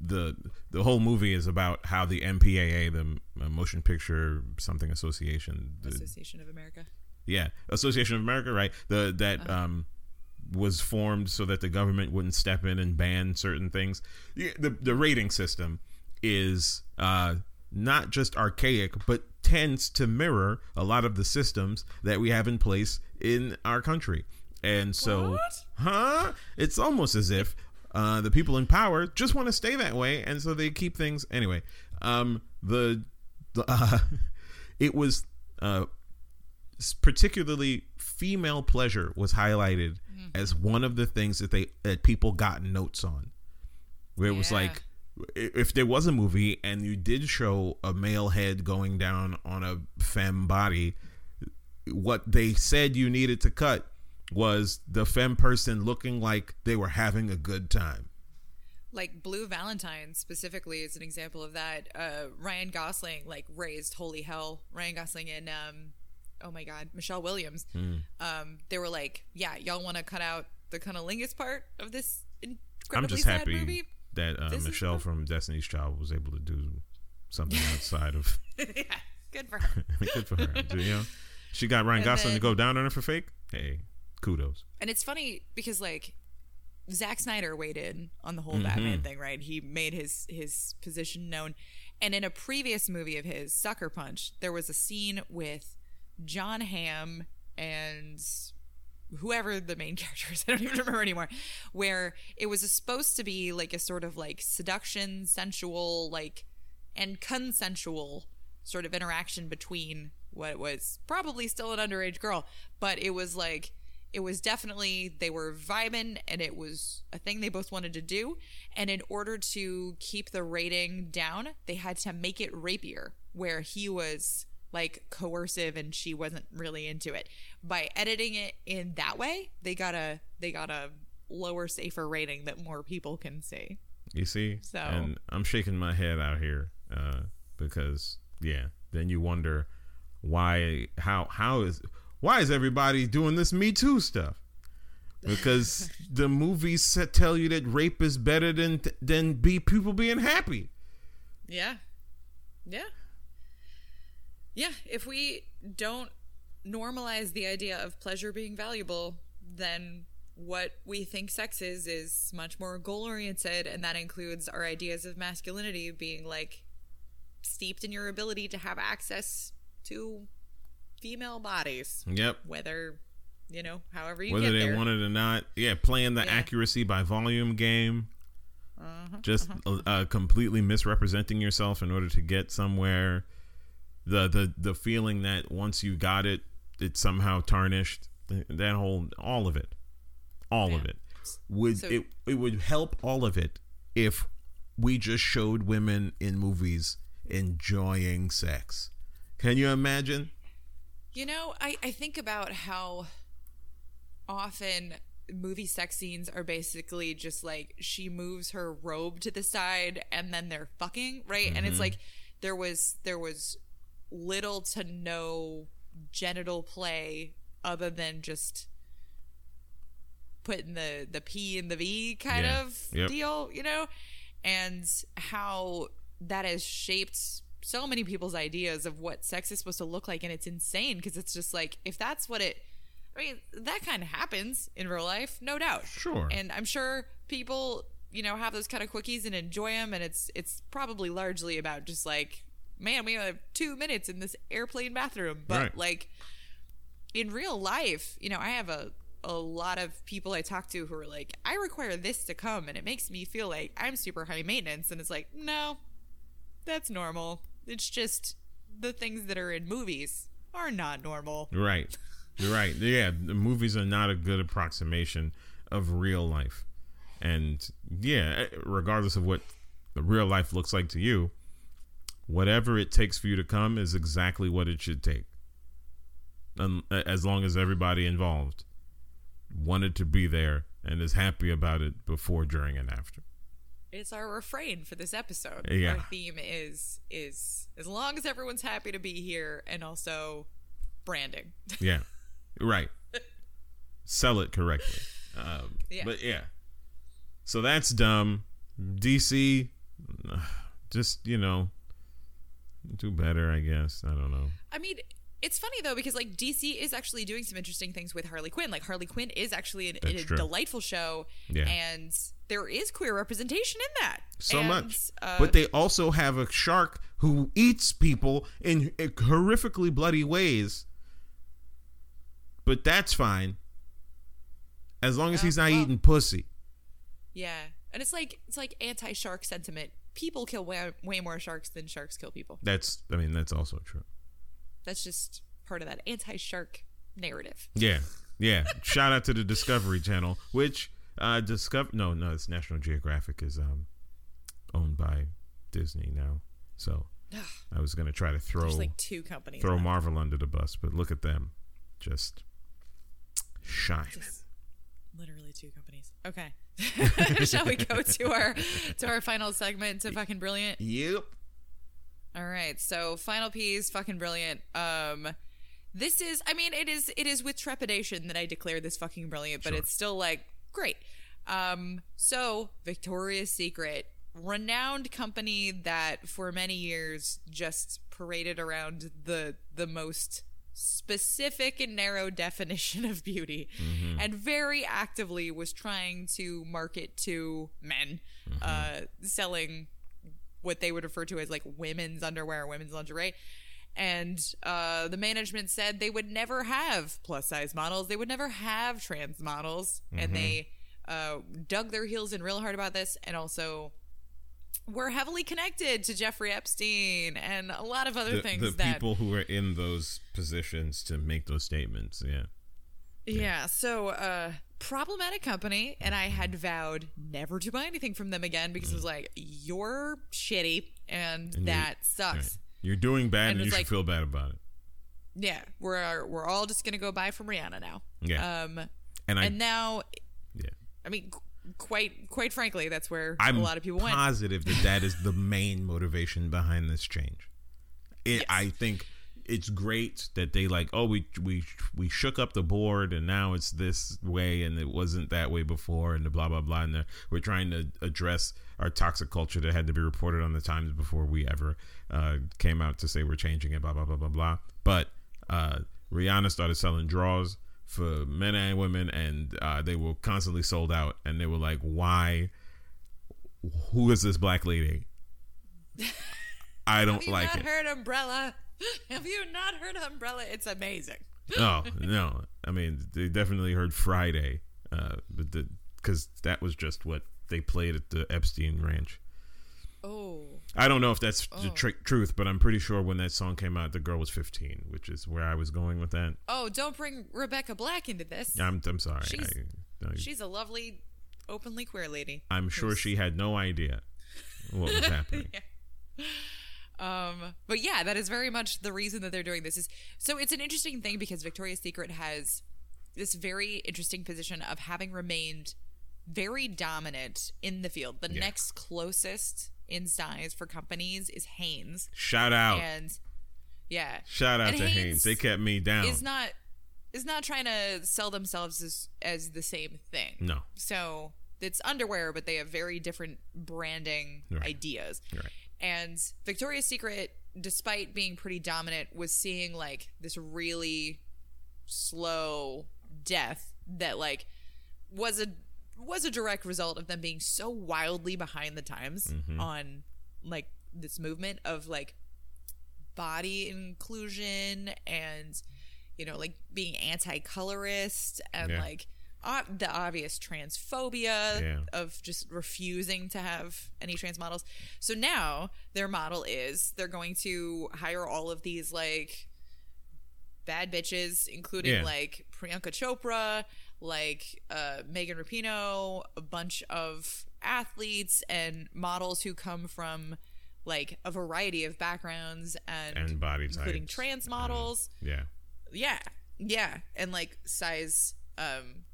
the the whole movie is about how the MPAA, the Motion Picture Something Association, the, Association of America. yeah, Association of America, right? The that Uh-huh. um was formed so that the government wouldn't step in and ban certain things. Yeah, the the rating system is uh not just archaic but tends to mirror a lot of the systems that we have in place in our country. And so What? huh? It's almost as if uh, the people in power just want to stay that way, and so they keep things anyway. Um, the, the uh, it was uh, particularly female pleasure was highlighted as one of the things that they that people got notes on, where it was like. If there was a movie and you did show a male head going down on a femme body, what they said you needed to cut was the femme person looking like they were having a good time. Like Blue Valentine specifically is an example of that. Uh, Ryan Gosling like raised holy hell. Ryan Gosling and um, oh my god, Michelle Williams. Hmm. Um, they were like, yeah, y'all want to cut out the cunnilingus part of this I'm incredibly just sad happy movie. That uh, Michelle from Destiny's Child was able to do something outside of. yeah, good for her. good for her. You know, she got Ryan And Gosling to go down on her for fake. Hey, kudos. And it's funny because like Zack Snyder waited on the whole Mm-hmm. Batman thing, right? He made his his position known. And in a previous movie of his, Sucker Punch, there was a scene with Jon Hamm and whoever the main character is, I don't even remember anymore, where it was supposed to be like a sort of like seduction, sensual, like and consensual sort of interaction between what was probably still an underage girl, but it was like it was definitely they were vibing and it was a thing they both wanted to do. And in order to keep the rating down, they had to make it rapier, where he was like coercive and she wasn't really into it. By editing it in that way, they got a they got a lower, safer rating that more people can see. You see, So- and I'm shaking my head out here uh, because yeah. Then you wonder why, how, how is, why is everybody doing this Me Too stuff? Because the movies tell you that rape is better than than be people being happy. Yeah. Yeah. Yeah. If we don't normalize the idea of pleasure being valuable, then what we think sex is is much more goal oriented. And that includes our ideas of masculinity being like steeped in your ability to have access to female bodies, Yep. whether you know, however you whether they there. wanted or not. Yeah, playing the Yeah. accuracy by volume game. Uh-huh, just uh, completely misrepresenting yourself in order to get somewhere. The the the feeling that once you got it, it's somehow tarnished. That whole all of it, all of it would So- it it would help all of it if we just showed women in movies enjoying sex. Can you imagine? You know, I, I think about how often movie sex scenes are basically just like she moves her robe to the side and then they're fucking, right? And it's mm-hmm. like there was there was little to no genital play other than just putting the the P in the V kind Yeah. of Yep. deal, you know? And how that has shaped so many people's ideas of what sex is supposed to look like and it's insane because it's just like if that's what it I mean, that kind of happens in real life, no doubt. Sure. And I'm sure people, you know, have those kind of quickies and enjoy them and it's it's probably largely about just like man, we only have 2 minutes in this airplane bathroom, but Right. like in real life, you know, I have a a lot of people I talk to who are like, I require this to come, and it makes me feel like I'm super high maintenance. And it's like, no, that's normal. It's just the things that are in movies are not normal. Right. Right. Yeah, the movies are not a good approximation of real life. And yeah, regardless of what the real life looks like to you, whatever it takes for you to come is exactly what it should take. And As long as everybody involved wanted to be there and is happy about it before, during, and after. It's our refrain for this episode. Yeah. Our theme is is as long as everyone's happy to be here, and also branding. Yeah, right. Sell it correctly. Um, Yeah. But yeah, so that's dumb. DC, uh, just you know, do better. I guess. I don't know. I mean, it's funny though because like DC is actually doing some interesting things with Harley Quinn. Like Harley Quinn is actually an, a true. delightful show, Yeah. and there is queer representation in that. So And, much. uh, but they also have a shark who eats people in horrifically bloody ways. But that's fine. As long as he's not well- eating pussy. yeah, and it's like it's like anti-shark sentiment. People kill way, way more sharks than sharks kill people. That's I mean that's also true. That's just part of that anti-shark narrative. Yeah, yeah. Shout out to the Discovery Channel, which uh discover no no it's National Geographic is um owned by Disney now. So I was gonna try to throw There's like two companies. throw. Marvel under the bus, but look at them, just shine. Just literally two companies. Okay. Shall we go to our to our final segment to fucking brilliant? Yep. All right. So final piece, fucking brilliant. Um this is I mean it is it is with trepidation that I declare this fucking brilliant, but Sure. it's still like great. Um so Victoria's Secret, renowned company that for many years just paraded around the the most specific and narrow definition of beauty and very actively was trying to market to men uh selling what they would refer to as like women's underwear, women's lingerie. And uh, the management said they would never have plus size models. They would never have trans models. And they uh, dug their heels in real hard about this and also were heavily connected to Jeffrey Epstein and a lot of other The, things the that people who are in those positions to make those statements. Yeah. Yeah, so uh problematic company and I had vowed never to buy anything from them again because it was like you're shitty and, you- that sucks. Right. You're doing bad, And and, you it's should feel bad about it. Yeah, we're we're all just going to go buy from Rihanna now. Yeah. Um And I, and now yeah. I mean quite quite frankly that's where I'm a lot of people went. positive that that is the main motivation behind this change. It, Yes. I think it's great that they like, oh, we we we shook up the board and now it's this way and it wasn't that way before and the blah blah blah and the, we're trying to address our toxic culture that had to be reported on the Times before we ever uh, came out to say we're changing it. Blah blah blah blah blah. But uh, Rihanna started selling draws for men and women and uh, they were constantly sold out and they were like, why? who is this black lady? I don't Have you like not it. heard Umbrella? Have you not heard Umbrella? It's amazing. oh no, I mean they definitely heard Friday, uh, but because that was just what they played at the Epstein Ranch. I don't know if that's the Oh. tr- truth, but I'm pretty sure when that song came out, the girl was 15, which is where I was going with that. Oh, don't bring Rebecca Black into this. I'm I'm sorry. She's- I, I, She's a lovely, openly queer lady. I'm sure she had no idea what was happening. Um, but yeah, that is very much the reason that they're doing this. Is so it's an interesting thing because Victoria's Secret has this very interesting position of having remained very dominant in the field. The Yeah. next closest in size for companies is Hanes, Shout out, and yeah, shout out and to Hanes. They kept me down. is not is not trying to sell themselves as as the same thing. no, So it's underwear, but they have very different branding Right. ideas. Right. And Victoria's Secret, despite being pretty dominant, was seeing like this really slow death that like was a was a direct result of them being so wildly behind the times Mm-hmm. on like this movement of like body inclusion and you know like being anti-colorist and Yeah. like uh, the obvious transphobia Yeah. of just refusing to have any trans models. So now their model is they're going to hire all of these like bad bitches, including Yeah. like Priyanka Chopra, like uh, Megan Rapinoe, a bunch of athletes and models who come from like a variety of backgrounds and, And body including types. trans models. yeah, Yeah. Yeah. And like size um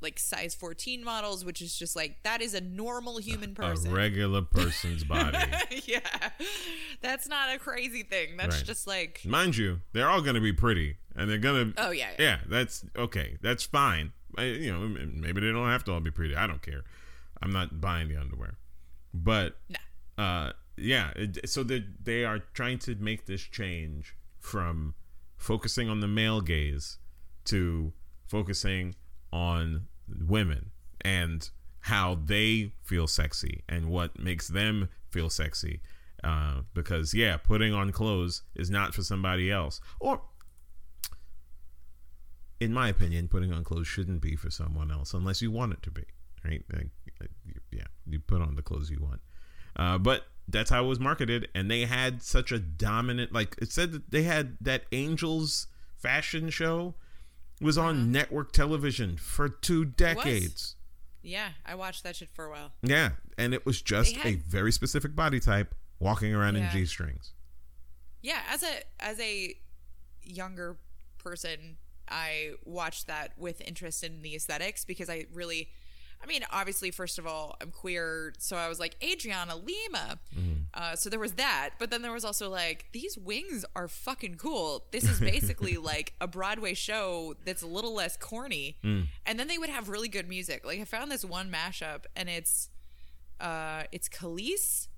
like size 14 models, which is just like that is a normal human person. a regular person's body. yeah. That's not a crazy thing. That's Right. just like Mind you, they're all going to be pretty, and they're going to. Oh, yeah, yeah. yeah. That's okay. That's fine. I, you know, maybe they don't have to all be pretty. I don't care. I'm not buying the underwear, but uh, yeah. It, so they they are trying to make this change from focusing on the male gaze to focusing on women and how they feel sexy and what makes them feel sexy. Uh, because yeah, putting on clothes is not for somebody else. Or, in my opinion, putting on clothes shouldn't be for someone else unless you want it to be. Right? Like, uh, yeah, you put on the clothes you want. Uh, but that's how it was marketed, and they had such a dominant. Like it said that they had that Angels fashion show was on network television for two decades. Yeah, I watched that shit for a while. Yeah, and it was just They a very specific body type walking around in g strings. Yeah, as a as a younger person, I watched that with interest in the aesthetics because I really I mean, obviously, first of all, I'm queer, so I was like Adriana Lima. Uh, so there was that, but then there was also like these wings are fucking cool. This is basically like a Broadway show that's a little less corny, and then they would have really good music. Like I found this one mashup, and it's uh, it's Kelis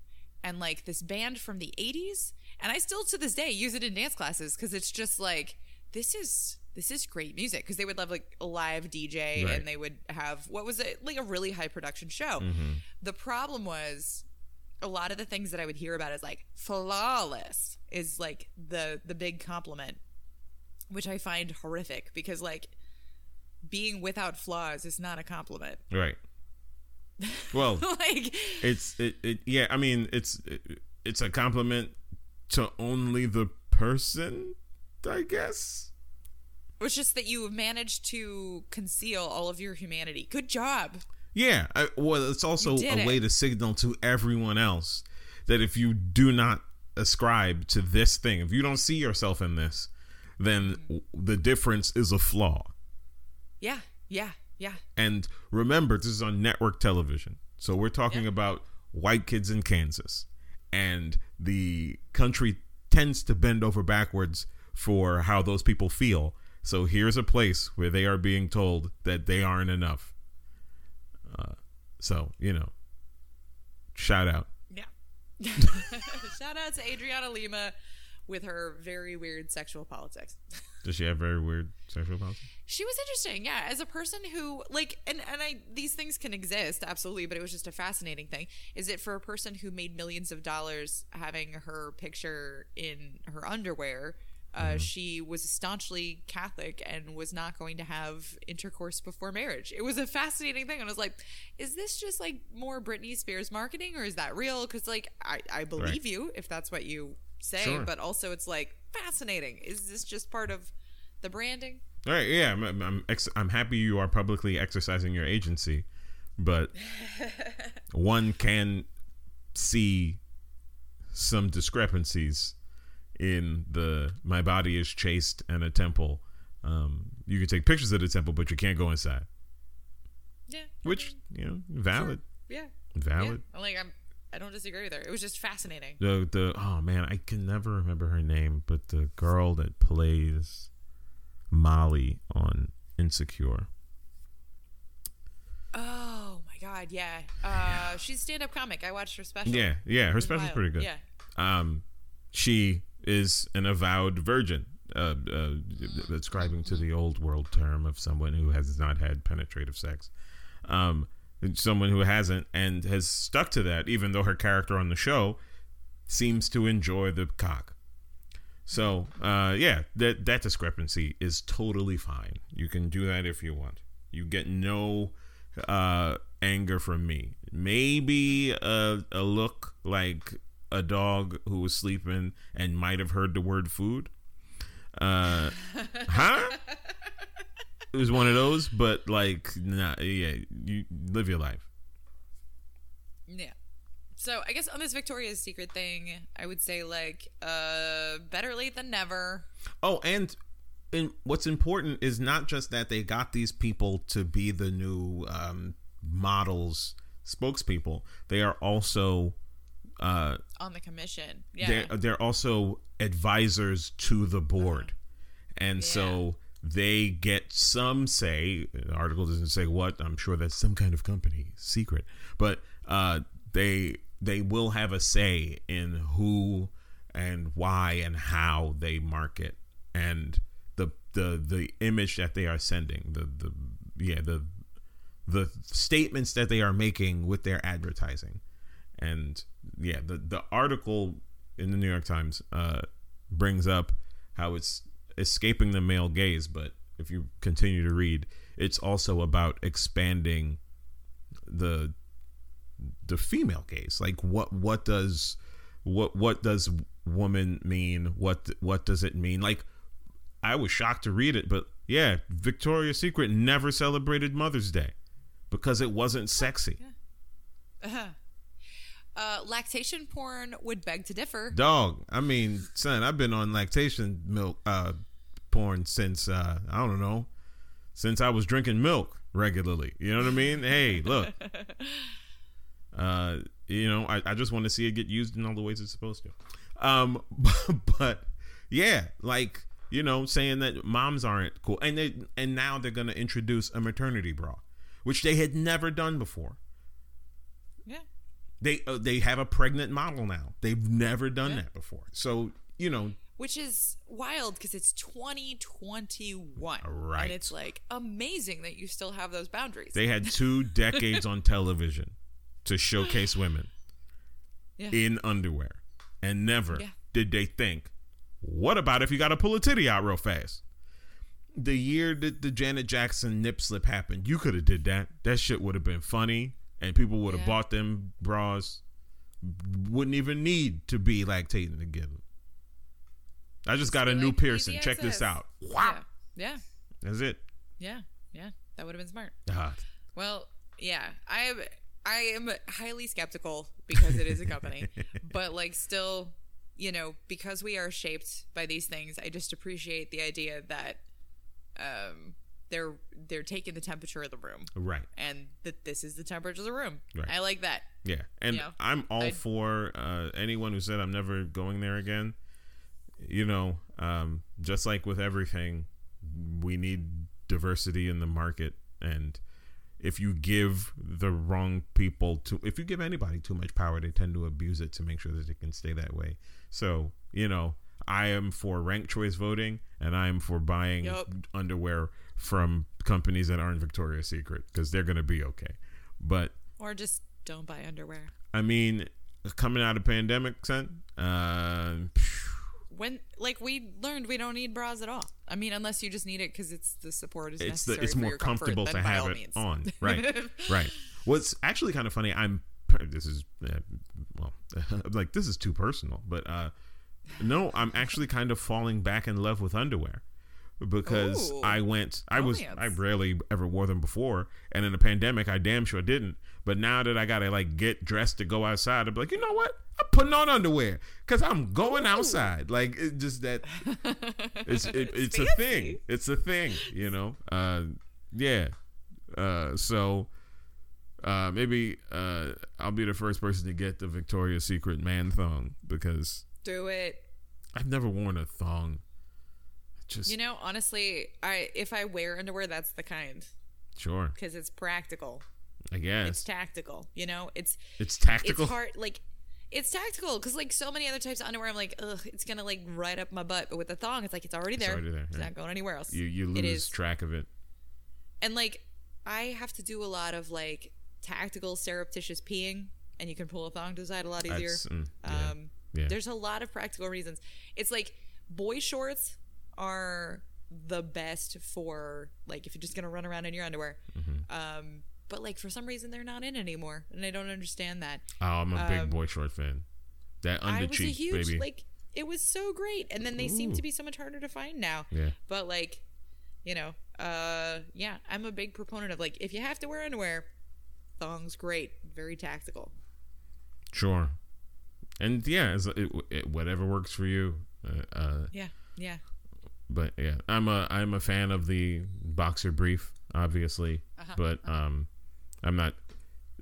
and like this band from the 80s and i still to this day use it in dance classes because it's just like this is this is great music because they would have like a live dj Right. and they would have what was it like a really high production show mm-hmm. the problem was a lot of the things that i would hear about is like flawless is like the the big compliment which i find horrific because like being without flaws is not a compliment Right. Well, like it's it, it yeah i mean it's it, it's a compliment to only the person i guess It's just that you managed to conceal all of your humanity. Good job. yeah I, well it's also a way to signal to everyone else that if you do not ascribe to this thing if you don't see yourself in this then mm-hmm. w- the difference is a flaw Yeah, yeah, yeah. And remember, this is on network television. So we're talking about white kids in Kansas. And the country tends to bend over backwards for how those people feel. So here's a place where they are being told that they aren't enough. Uh, so, you know, shout out. Yeah. Shout out to Adriana Lima with her very weird sexual politics. Does she have very weird sexual politics? She was interesting, yeah. As a person who like, and and I these things can exist absolutely, but it was just a fascinating thing. Is it for a person who made millions of dollars having her picture in her underwear Uh, She was staunchly Catholic and was not going to have intercourse before marriage. It was a fascinating thing, and I was like, "Is this just like more Britney Spears marketing, or is that real?" Because like I, I believe Right. you if that's what you say, Sure. but also it's like fascinating. Is this just part of the branding? All right, yeah, I'm, I'm, ex- I'm happy you are publicly exercising your agency, but one can see some discrepancies in the my body is chaste and a temple. Um, you can take pictures of the temple, but you can't go inside. Yeah, Which you know, valid, yeah, valid. yeah. Like I'm, I don't disagree with her. It was just fascinating. The the oh man, I can never remember her name, but the girl that plays Molly on Insecure. Oh my god, yeah. Uh, she's stand up comic. I watched her special. Yeah, yeah, her special's wild. pretty good. Yeah. Um, she is an avowed virgin, uh, uh, ascribing to the old world term of someone who has not had penetrative sex. Um, someone who hasn't and has stuck to that, even though her character on the show seems to enjoy the cock. So, uh, yeah, that that discrepancy is totally fine. You can do that if you want. You get no uh, anger from me. Maybe a, a look like a dog who was sleeping and might have heard the word food. Uh, huh? It was one of those, but like, nah, yeah, you live your life. Yeah. So I guess on this Victoria's Secret thing, I would say like, uh, better late than never. Oh, and and what's important is not just that they got these people to be the new um, models spokespeople. They are also uh, on the commission. Yeah. they're they're also advisors to the board, and so they get some say. The article doesn't say what. I'm sure that's some kind of company secret, but uh, they they will have a say in who and why and how they market and the the the image that they are sending the the yeah the the statements that they are making with their advertising and yeah the the article in the new york times uh brings up how it's escaping the male gaze but if you continue to read it's also about expanding the the female gaze. Like what what does what what does woman mean? What what does it mean? Like i was shocked to read it but yeah victoria's secret never celebrated mother's day because it wasn't sexy Uh, lactation porn would beg to differ. dog i mean son i've been on lactation milk uh porn since uh i don't know since i was drinking milk regularly. You know what i mean? Hey look. Uh you know i, I just want to see it get used in all the ways it's supposed to. Um but yeah like you know saying that moms aren't cool and they and now they're gonna introduce a maternity bra which they had never done before. Yeah. They uh, they have a pregnant model now they've never done Yeah. that before so you know Which is wild because it's 2021. Right. And it's like amazing that you still have those boundaries. they had two decades on television to showcase women yeah. in underwear and never Yeah. did they think what about if you got to pull a titty out real fast the year that the janet jackson nip slip happened you could have did that that shit would have been funny and people would have Yeah. bought them bras wouldn't even need to be lactating together i just got a new like, piercing check this out wow Yeah. Yeah. that's it Yeah. Yeah. That would have been smart. Ah, Well, yeah, I am. I am highly skeptical because it is a company, but like still, you know, because we are shaped by these things, I just appreciate the idea that um, they're they're taking the temperature of the room, right and that this is the temperature of the room. Right. I like that. Yeah, and You know, I'm all I'd- for uh, anyone who said I'm never going there again. You know, um, just like with everything, we need diversity in the market, and if you give the wrong people to, if you give anybody too much power, they tend to abuse it to make sure that it can stay that way. So, you know, I am for ranked choice voting, and I am for buying Yup. underwear from companies that aren't Victoria's Secret because they're going to be okay. But Or just don't buy underwear. I mean, coming out of pandemic, son. Uh, when like we learned we don't need bras at all. I mean, unless you just need it because it's the support is it's the necessary it's for more your comfort, comfortable then to have it means. on. Right, right. What's actually kind of funny. I'm this is uh, well, like this is too personal, but uh, no, I'm actually kind of falling back in love with underwear because Ooh. I went. I was. I rarely ever wore them before, and in the pandemic, I damn sure didn't. But now that I gotta like get dressed to go outside, I'm like, you know what? I'm putting on underwear because I'm going outside. Like it just that it's it, it's a thing. It's a thing. You know. Uh, yeah. Uh, so uh, maybe uh, I'll be the first person to get the Victoria's Secret man thong because Do it. I've never worn a thong. Just You know, honestly, I if I wear underwear, that's the kind sure, because it's practical. I guess It's tactical. You know, it's it's tactical. it's hard. Like it's tactical because like so many other types of underwear, I'm like, ugh, it's gonna like right up my butt. But with the thong, it's like it's already there. already there, It's yeah. not going anywhere else. You you lose track of it. And like, I have to do a lot of like tactical surreptitious peeing, and you can pull a thong to the side a lot easier. Mm, yeah, Um, yeah. There's a lot of practical reasons. It's like boy shorts are the best for like if you're just gonna run around in your underwear. Mm-hmm. Um, but like for some reason they're not in anymore, and I don't understand that. Oh, I'm a big boy short fan. That Um, I under was a huge baby. like it was so great, and then they seem to be so much harder to find now. Yeah. But like, you know, uh, yeah, I'm a big proponent of like if you have to wear underwear, thongs great, very tactical. Sure. And yeah, it, it, whatever works for you. Uh, uh, Yeah, yeah. But yeah, I'm a I'm a fan of the boxer brief, obviously, Uh-huh, but um, I'm not.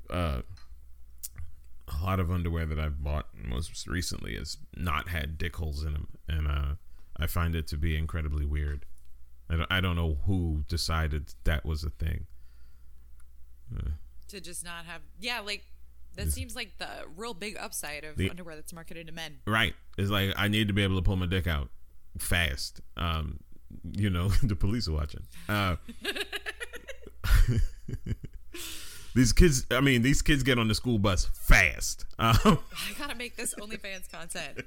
Uh, a lot of underwear that I've bought most recently has not had dick holes in them, and uh, I find it to be incredibly weird. I don't, I don't know who decided that was a thing. To just not have yeah, like that seems like the real big upside of The- underwear that's marketed to men. Right. It's like I need to be able to pull my dick out fast. Um, you know, the police are watching. Uh, these kids, I mean, these kids get on the school bus fast. Um, I gotta make this OnlyFans content,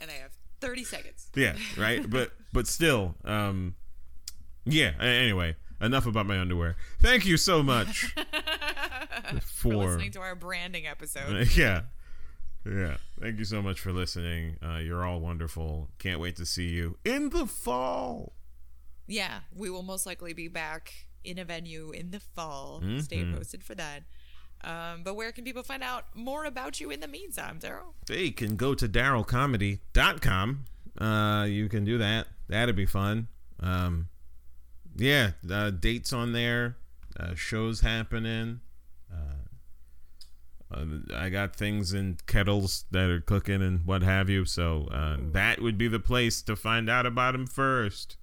and I have 30 seconds. yeah, right. But but still, um, yeah. Anyway, enough about my underwear. Thank you so much For for listening to our branding episode. yeah. Yeah. Thank you so much for listening. Uh, you're all wonderful. Can't wait to see you in the fall. Yeah, we will most likely be back in a venue in the fall. Stay Mm-hmm. posted for that. Um, but where can people find out more about you in the meantime, Daryl? They can go to darylcomedy.com. Uh, you can do that. That'd be fun. Um, yeah, uh, dates on there, uh, shows happening. Uh, I got things in kettles that are cooking and what have you. So uh, that would be the place to find out about them first.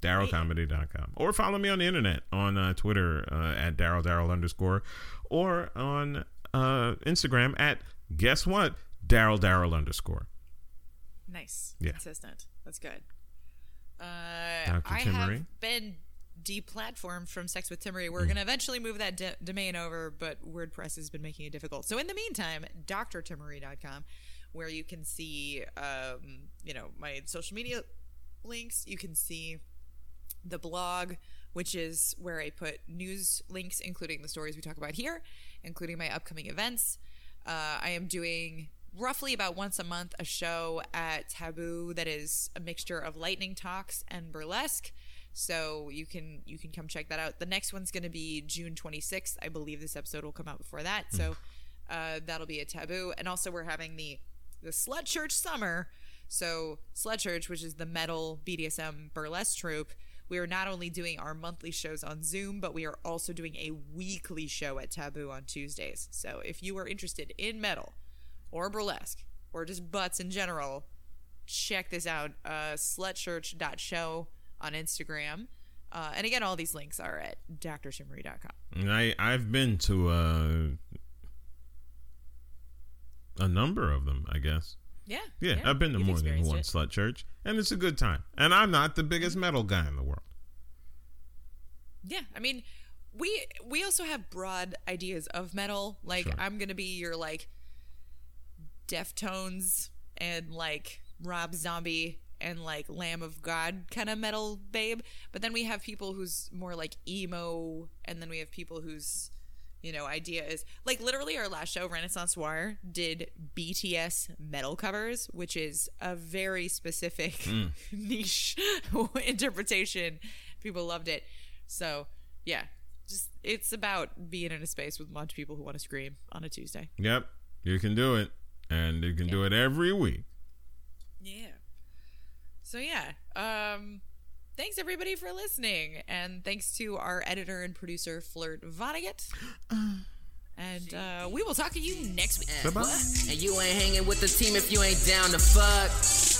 DarylComedy.com. Or follow me on the internet on uh, Twitter uh, at Daryl Daryl underscore or on uh, Instagram at guess what? Daryl Daryl underscore. Nice. Yeah. Consistent. That's good. Uh, Dr. I have been deplatformed from Sex with Timaree. We're going to eventually move that d- domain over, but WordPress has been making it difficult. So in the meantime, drtimaree.com, where you can see, um, you know, my social media links. You can see the blog, which is where I put news links, including the stories we talk about here, including my upcoming events. Uh, I am doing roughly about once a month a show at Taboo that is a mixture of lightning talks and burlesque. So you can you can come check that out. The next one's going to be June 26th. I believe this episode will come out before that. So uh, that'll be a Taboo. And also we're having the the Slut Church Summer. So Slut Church, which is the metal BDSM burlesque troupe, we are not only doing our monthly shows on Zoom, but we are also doing a weekly show at Taboo on Tuesdays. So if you are interested in metal or burlesque or just butts in general, check this out. Uh, slutchurch.show on Instagram. Uh, and again, all these links are at drtimaree.com. And I I've been to uh, a number of them, I guess. Yeah. Yeah, I've been to you've more than one it. slut church, and it's a good time. And I'm not the biggest metal guy in the world. Yeah, I mean, we we also have broad ideas of metal. Like Sure. I'm gonna be your like Deftones and like Rob Zombie and like Lamb of God kind of metal babe. But then we have people who's more like emo, and then we have people whose you know idea is like literally our last show, Renaissance Wire, did BTS metal covers, which is a very specific hmm. niche interpretation. People loved it. So yeah, just it's about being in a space with a bunch of people who want to scream on a Tuesday. Yep, you can do it, and you can do it every week. Yeah. So yeah, um thanks everybody for listening and thanks to our editor and producer Flirt Vonnegut. And uh, we will talk to you next week. Bye bye. And you ain't hanging with the team if you ain't down to fuck.